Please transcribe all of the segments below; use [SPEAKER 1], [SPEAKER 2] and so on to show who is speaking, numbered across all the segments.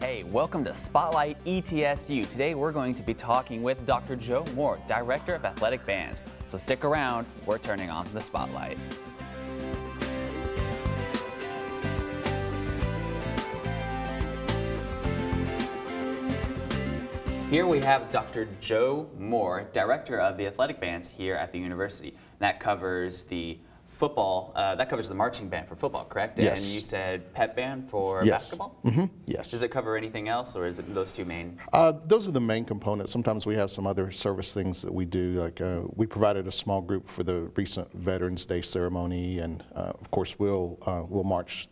[SPEAKER 1] Hey, welcome to Spotlight ETSU. Today we're going to be talking with Dr. Joe Moore, Director of Athletic Bands. So stick around, we're turning on the spotlight. Here we have Dr. Joe Moore, Director of the Athletic Bands here at the university. That covers the football, uh, that covers the marching band for football, correct?
[SPEAKER 2] Yes.
[SPEAKER 1] And you said pep band for
[SPEAKER 2] Yes.
[SPEAKER 1] basketball?
[SPEAKER 2] hmm Yes.
[SPEAKER 1] Does it cover anything else, or is it those two main?
[SPEAKER 2] Uh, those are the main components. Sometimes we have some other service things that we do. Like uh, we provided a small group for the recent Veterans Day ceremony, and uh, of course we'll uh, we'll march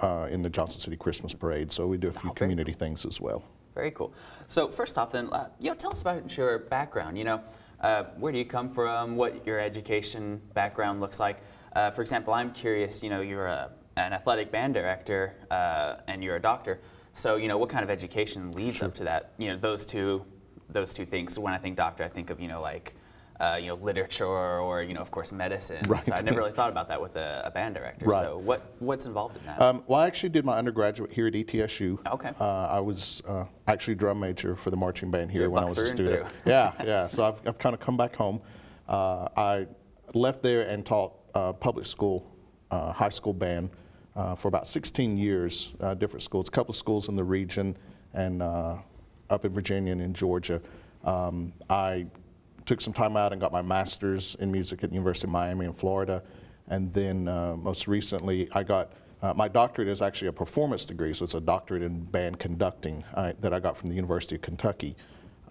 [SPEAKER 2] uh, in the Johnson City Christmas Parade. So we do a few
[SPEAKER 1] Okay.
[SPEAKER 2] community things as well.
[SPEAKER 1] Very cool. So first off, then, uh, you know, tell us about your background. You know, uh, where do you come from? What your education background looks like? Uh, for example, I'm curious. You know, you're a, an athletic band director uh, and you're a doctor. So you know, what kind of education leads up to that? You know, those two, those two things. So when I think doctor, I think of you know like. Uh, you know, literature or, you know, of course, medicine.
[SPEAKER 2] Right.
[SPEAKER 1] So I never really thought about that with a, a band director.
[SPEAKER 2] Right.
[SPEAKER 1] So what, what's involved in that?
[SPEAKER 2] Um, well, I actually did my undergraduate here at ETSU.
[SPEAKER 1] Okay.
[SPEAKER 2] Uh, I was uh, actually drum major for the marching band here when I was a student. yeah, yeah. So I've, I've kind of come back home. Uh, I left there and taught uh, public school, uh, high school band uh, for about 16 years, uh, different schools, a couple of schools in the region and uh, up in Virginia and in Georgia. Um, I took some time out and got my master's in music at the University of Miami in Florida. And then most recently, I got uh, my doctorate is actually a performance degree, so it's a doctorate in band conducting that I got from the University of Kentucky.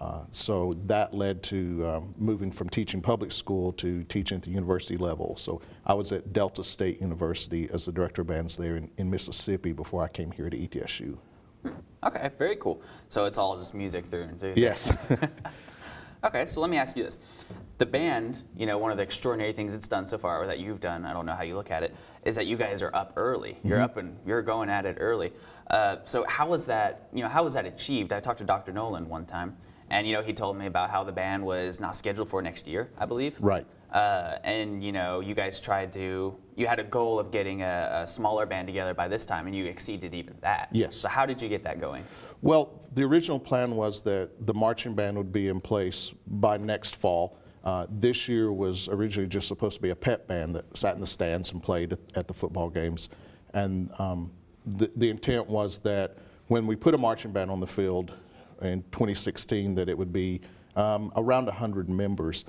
[SPEAKER 2] Uh, so that led to um, moving from teaching public school to teaching at the university level. So I was at Delta State University as the director of bands there in, in Mississippi before I came here to ETSU.
[SPEAKER 1] okay, very cool. So it's all just music through and through.
[SPEAKER 2] Yes.
[SPEAKER 1] Okay, so let me ask you this. The band, you know, one of the extraordinary things it's done so far, or that you've done, I don't know how you look at it, is that you guys are up early. You're up and you're going at it early. Uh, so how was that, you know, how was that achieved? I talked to Dr. Noland one time, and, you know, he told me about how the band was not scheduled for next year, I believe.
[SPEAKER 2] Right.
[SPEAKER 1] Uh, and, you know, you guys tried to, you had a goal of getting a, a smaller band together by this time, and you exceeded even that.
[SPEAKER 2] Yes.
[SPEAKER 1] So how did you get that going?
[SPEAKER 2] Well, the original plan was that the marching band would be in place by next fall. Uh, this year was originally just supposed to be a pep band that sat in the stands and played at, at the football games. And um, the, the intent was that when we put a marching band on the field in 2016, that it would be um, around 100 members.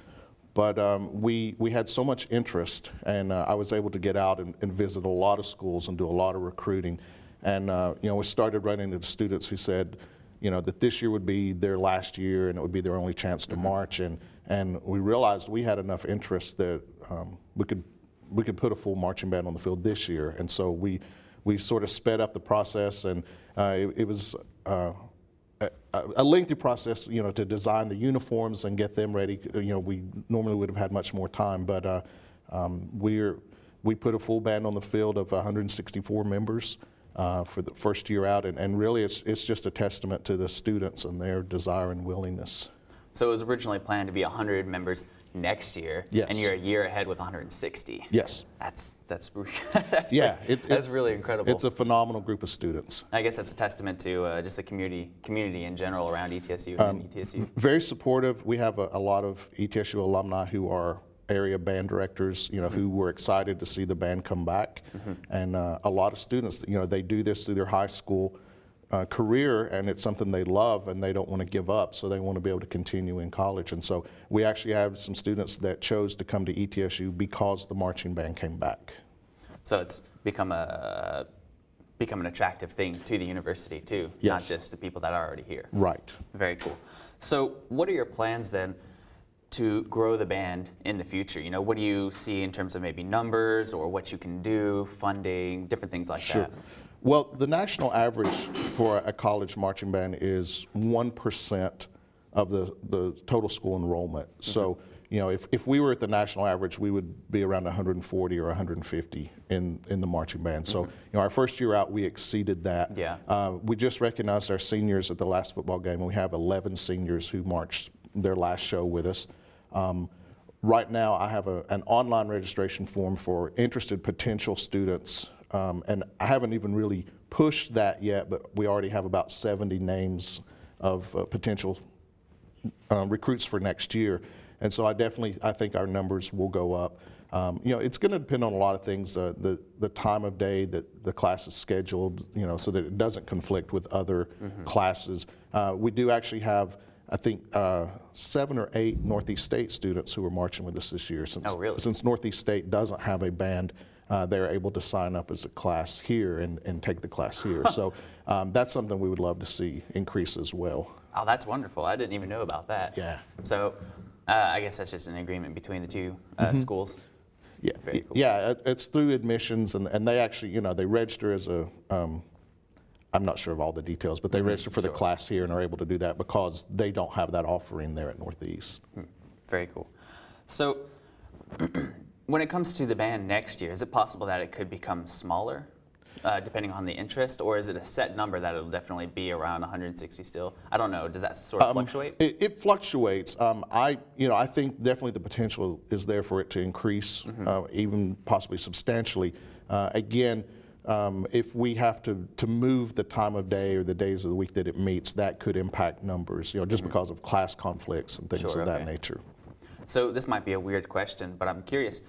[SPEAKER 2] But um, we, we had so much interest, and uh, I was able to get out and, and visit a lot of schools and do a lot of recruiting. And uh, you know, we started running into students who said, you know, that this year would be their last year and it would be their only chance to march. And and we realized we had enough interest that um, we could we could put a full marching band on the field this year. And so we we sort of sped up the process, and uh, it, it was. Uh, a, lengthy process, you know, to design the uniforms and get them ready. You know, we normally would have had much more time, but uh, um, we're we put a full band on the field of 164 members uh, for the first year out, and, and really it's it's just a testament to the students and their desire and willingness.
[SPEAKER 1] So it was originally planned to be 100 members next year,
[SPEAKER 2] Yes.
[SPEAKER 1] and you're a year ahead with 160.
[SPEAKER 2] Yes.
[SPEAKER 1] That's that's that's
[SPEAKER 2] Yeah,
[SPEAKER 1] pretty-
[SPEAKER 2] it,
[SPEAKER 1] that's
[SPEAKER 2] it's
[SPEAKER 1] really incredible.
[SPEAKER 2] It's a phenomenal group of students.
[SPEAKER 1] I guess that's a testament to uh, just the community community in general around ETSU
[SPEAKER 2] Um,
[SPEAKER 1] and ETSU.
[SPEAKER 2] very supportive. We have a, a lot of ETSU alumni who are area band directors, you know, who were excited to see the band come back, and uh, a lot of students, you know, they do this through their high school uh, career, and it's something they love, and they don't want to give up, so they want to be able to continue in college. And so we actually have some students that chose to come to ETSU because the marching band came back.
[SPEAKER 1] So it's become a become an attractive thing to the university too,
[SPEAKER 2] Yes.
[SPEAKER 1] not just the people that are already here.
[SPEAKER 2] Right.
[SPEAKER 1] Very cool. So, what are your plans then to grow the band in the future? You know, what do you see in terms of maybe numbers or what you can do, funding, different things like
[SPEAKER 2] Sure.
[SPEAKER 1] that?
[SPEAKER 2] Well, the national average for a college marching band is 1% of the, the total school enrollment. So, you know, if, if we were at the national average, we would be around 140 or 150 in, in the marching band. So, you know, our first year out, we exceeded that.
[SPEAKER 1] Yeah.
[SPEAKER 2] Uh, we just recognized our seniors at the last football game, and we have 11 seniors who marched their last show with us. Um, right now, I have a, an online registration form for interested potential students, um, and I haven't even really pushed that yet, but we already have about 70 names of uh, potential uh, recruits for next year. And so I definitely, I think our numbers will go up. Um, you know, it's going to depend on a lot of things, uh, the, the time of day that the class is scheduled, you know, so that it doesn't conflict with other classes. Uh, we do actually have, I think, uh, seven or eight Northeast State students who are marching with us this year. Since,
[SPEAKER 1] Oh, really?
[SPEAKER 2] Since Northeast State doesn't have a band, uh, they're able to sign up as a class here and, and take the class here. so um, that's something we would love to see increase as well.
[SPEAKER 1] Oh, that's wonderful. I didn't even know about that.
[SPEAKER 2] Yeah.
[SPEAKER 1] So uh, I guess that's just an agreement between the two uh, schools.
[SPEAKER 2] Yeah,
[SPEAKER 1] Very cool.
[SPEAKER 2] yeah, it's through admissions, and, and they actually, you know, they register as a, um, I'm not sure of all the details, but they register for the
[SPEAKER 1] Mm-hmm. sure.
[SPEAKER 2] class here and are able to do that because they don't have that offering there at Northeast.
[SPEAKER 1] Very cool. So when it comes to the band next year, is it possible that it could become smaller? Uh, depending on the interest, or is it a set number that it'll definitely be around 160 still? I don't know. Does that sort
[SPEAKER 2] Um,
[SPEAKER 1] of fluctuate?
[SPEAKER 2] It, it fluctuates. Um, I, you know, I think definitely the potential is there for it to increase,
[SPEAKER 1] Mm-hmm.
[SPEAKER 2] uh, even possibly substantially. Uh, again, um, if we have to, to move the time of day or the days of the week that it meets, that could impact numbers, you know, just because of class conflicts and things
[SPEAKER 1] Mm-hmm. Sure,
[SPEAKER 2] of that nature.
[SPEAKER 1] So this might be a weird question, but I'm curious.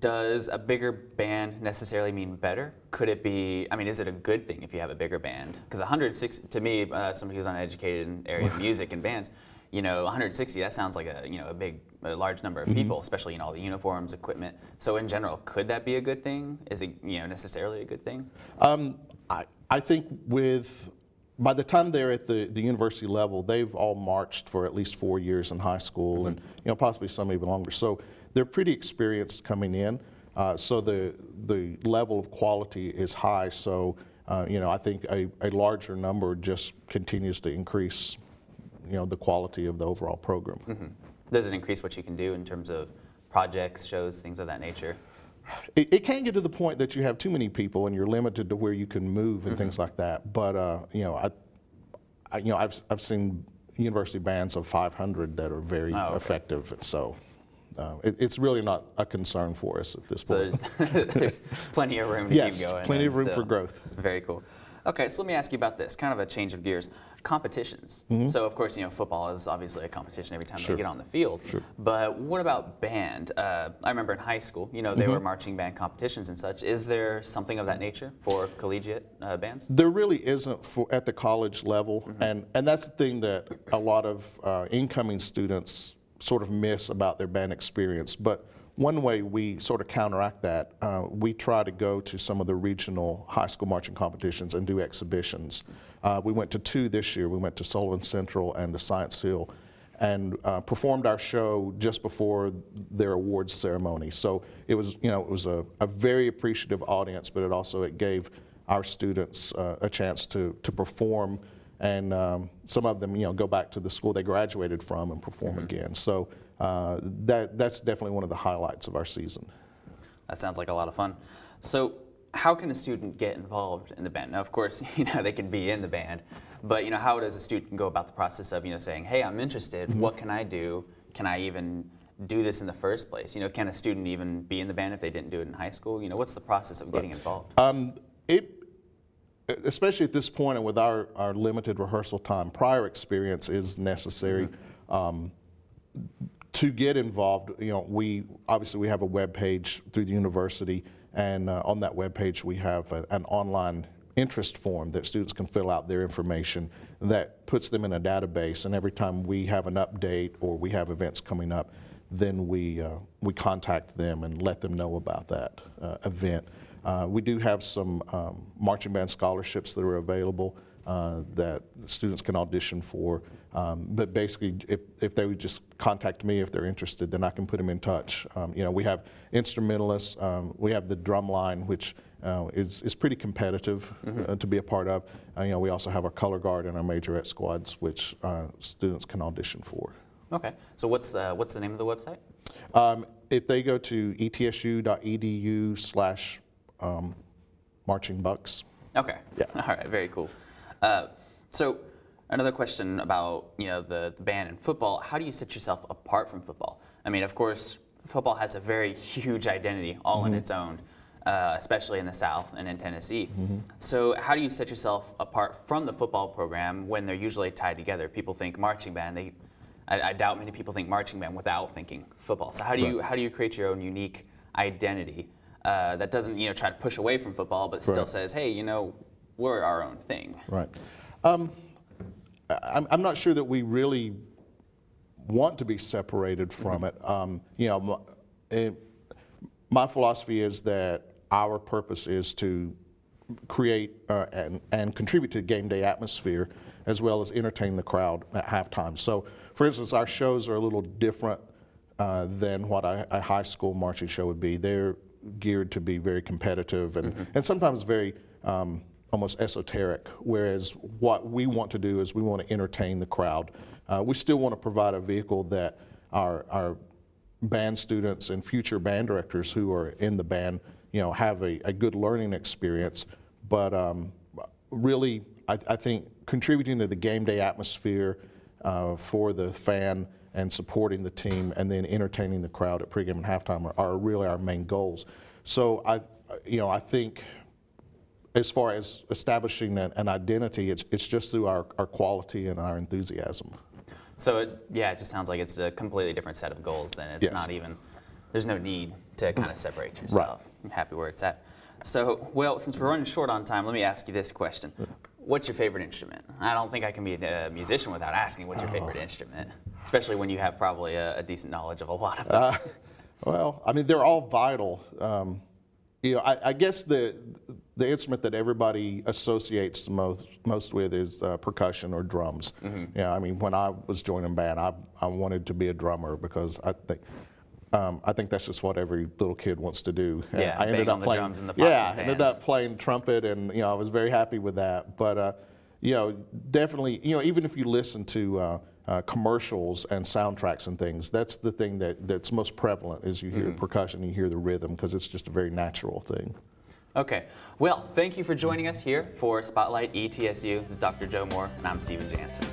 [SPEAKER 1] Does a bigger band necessarily mean better? Could it be? I mean, is it a good thing if you have a bigger band? Because 160, to me, uh, somebody who's uneducated in the area of music and bands, you know, 160 that sounds like a you know a big, a large number
[SPEAKER 2] Mm-hmm.
[SPEAKER 1] of people, especially in all the uniforms, equipment. So in general, could that be a good thing? Is it you know necessarily a good thing?
[SPEAKER 2] Um, I, I think with by the time they're at the, the university level, they've all marched for at least four years in high school, and you know possibly some even longer. So they're pretty experienced coming in. Uh, so the the level of quality is high. So uh, you know I think a, a larger number just continues to increase, you know, the quality of the overall program.
[SPEAKER 1] Does it increase what you can do in terms of projects, shows, things of that nature?
[SPEAKER 2] It, it can get to the point that you have too many people and you're limited to where you can move and things like that. But uh, you know, I, I, you know, I've I've seen university bands of 500 that are very
[SPEAKER 1] Oh, okay.
[SPEAKER 2] effective. So uh, it, it's really not a concern for us at this
[SPEAKER 1] So
[SPEAKER 2] point.
[SPEAKER 1] there's, there's plenty of room to
[SPEAKER 2] yes,
[SPEAKER 1] keep going.
[SPEAKER 2] plenty of room for growth.
[SPEAKER 1] Very cool. Okay, so let me ask you about this, kind of a change of gears. Competitions. So of course, you know, football is obviously a competition every time
[SPEAKER 2] Mm-hmm. Sure.
[SPEAKER 1] they get on the field.
[SPEAKER 2] Sure.
[SPEAKER 1] But what about band? Uh, I remember in high school, you know, they
[SPEAKER 2] Mm-hmm.
[SPEAKER 1] were marching band competitions and such. Is there something of that nature for collegiate uh, bands?
[SPEAKER 2] There really isn't for at the college level, and and that's the thing that a lot of uh, incoming students sort of miss about their band experience. But one way we sort of counteract that, uh, we try to go to some of the regional high school marching competitions and do exhibitions. Uh, we went to two this year. We went to Sullivan Central and to Science Hill, and uh, performed our show just before their awards ceremony. So it was, you know, it was a, a very appreciative audience, but it also it gave our students uh, a chance to, to perform and um, some of them you know go back to the school they graduated from and perform again so uh, that, that's definitely one of the highlights of our season
[SPEAKER 1] That sounds like a lot of fun. So, how can a student get involved in the band? Now, of course, you know they can be in the band, but you know how does a student go about the process of you know saying, "Hey, I'm interested. What can I do? Can I even do this in the first place? You know, can a student even be in the band if they didn't do it in high school? You know, what's the process of getting involved?
[SPEAKER 2] Um, it, especially at this point and with our, our limited rehearsal time, prior experience is necessary. Um, to get involved, you know, we obviously we have a web page through the university, and uh, on that web page we have a, an online interest form that students can fill out their information that puts them in a database. And every time we have an update or we have events coming up, then we uh, we contact them and let them know about that uh, event. Uh, we do have some um, marching band scholarships that are available uh, that students can audition for. Um, but basically, if, if they would just contact me if they're interested, then I can put them in touch. Um, you know, we have instrumentalists, um, we have the drum line, which uh, is, is pretty competitive uh, to be a part of. Uh, you know, we also have our color guard and our majorette squads, which uh, students can audition for.
[SPEAKER 1] Okay. So what's uh, what's the name of the website?
[SPEAKER 2] Um, if they go to etsu.edu slash um, marching bucs,
[SPEAKER 1] Okay.
[SPEAKER 2] Yeah.
[SPEAKER 1] All right. Very cool. Uh, so another question about you know the, the band and football. How do you set yourself apart from football? I mean, of course, football has a very huge identity all in its own. uh, especially in the South and in Tennessee. So, how do you set yourself apart from the football program when they're usually tied together? People think marching band. They, I, I doubt many people think marching band without thinking football. So, how do you how do you create your own unique identity uh, that doesn't you know try to push away from football, but still
[SPEAKER 2] Right.
[SPEAKER 1] says, hey, you know, we're our own thing.
[SPEAKER 2] Right. Um, I'm, I'm not sure that we really want to be separated from it. Um, you know, my, eh, my philosophy is that our purpose is to create uh, and, and contribute to the game day atmosphere as well as entertain the crowd at halftime. So, for instance, our shows are a little different uh, than what a, a high school marching show would be. They're geared to be very competitive and, and sometimes very um, almost esoteric, whereas what we want to do is we want to entertain the crowd. Uh, we still want to provide a vehicle that our, our band students and future band directors who are in the band, you know, have a, a good learning experience. But um, really, I, I think contributing to the game day atmosphere uh, for the fan and supporting the team, and then entertaining the crowd at pregame and halftime are, are really our main goals. So I, you know, I think as far as establishing an, an identity, it's, it's just through our, our quality and our enthusiasm.
[SPEAKER 1] So it, yeah, it just sounds like it's a completely different set of goals. Then it's
[SPEAKER 2] Yes.
[SPEAKER 1] not even. There's no need to kind of separate yourself. I'm happy where it's at. So, well, since we're running short on time, let me ask you this question: What's your favorite instrument? I don't think I can be a musician without asking what's your favorite instrument, especially when you have probably a, a decent knowledge of a lot of them.
[SPEAKER 2] Uh, well, I mean, they're all vital. Um, you know, I, I guess the the instrument that everybody associates most most with is uh, percussion or drums. Yeah, I mean, when I was joining band, I I wanted to be a drummer because I think. Um, I think that's just what every little kid wants to do. And
[SPEAKER 1] Yeah,
[SPEAKER 2] I ended up
[SPEAKER 1] on the
[SPEAKER 2] playing,
[SPEAKER 1] drums and the
[SPEAKER 2] yeah, I ended up playing trumpet, and you know, I was very happy with that. But uh, you know, definitely, you know, even if you listen to uh, uh, commercials and soundtracks and things, that's the thing that, that's most prevalent is you hear percussion, you hear the rhythm, because it's just a very natural thing.
[SPEAKER 1] Okay. Well, thank you for joining us here for Spotlight ETSU. This is Dr. Joe Moore, and I'm Stephen Jansen.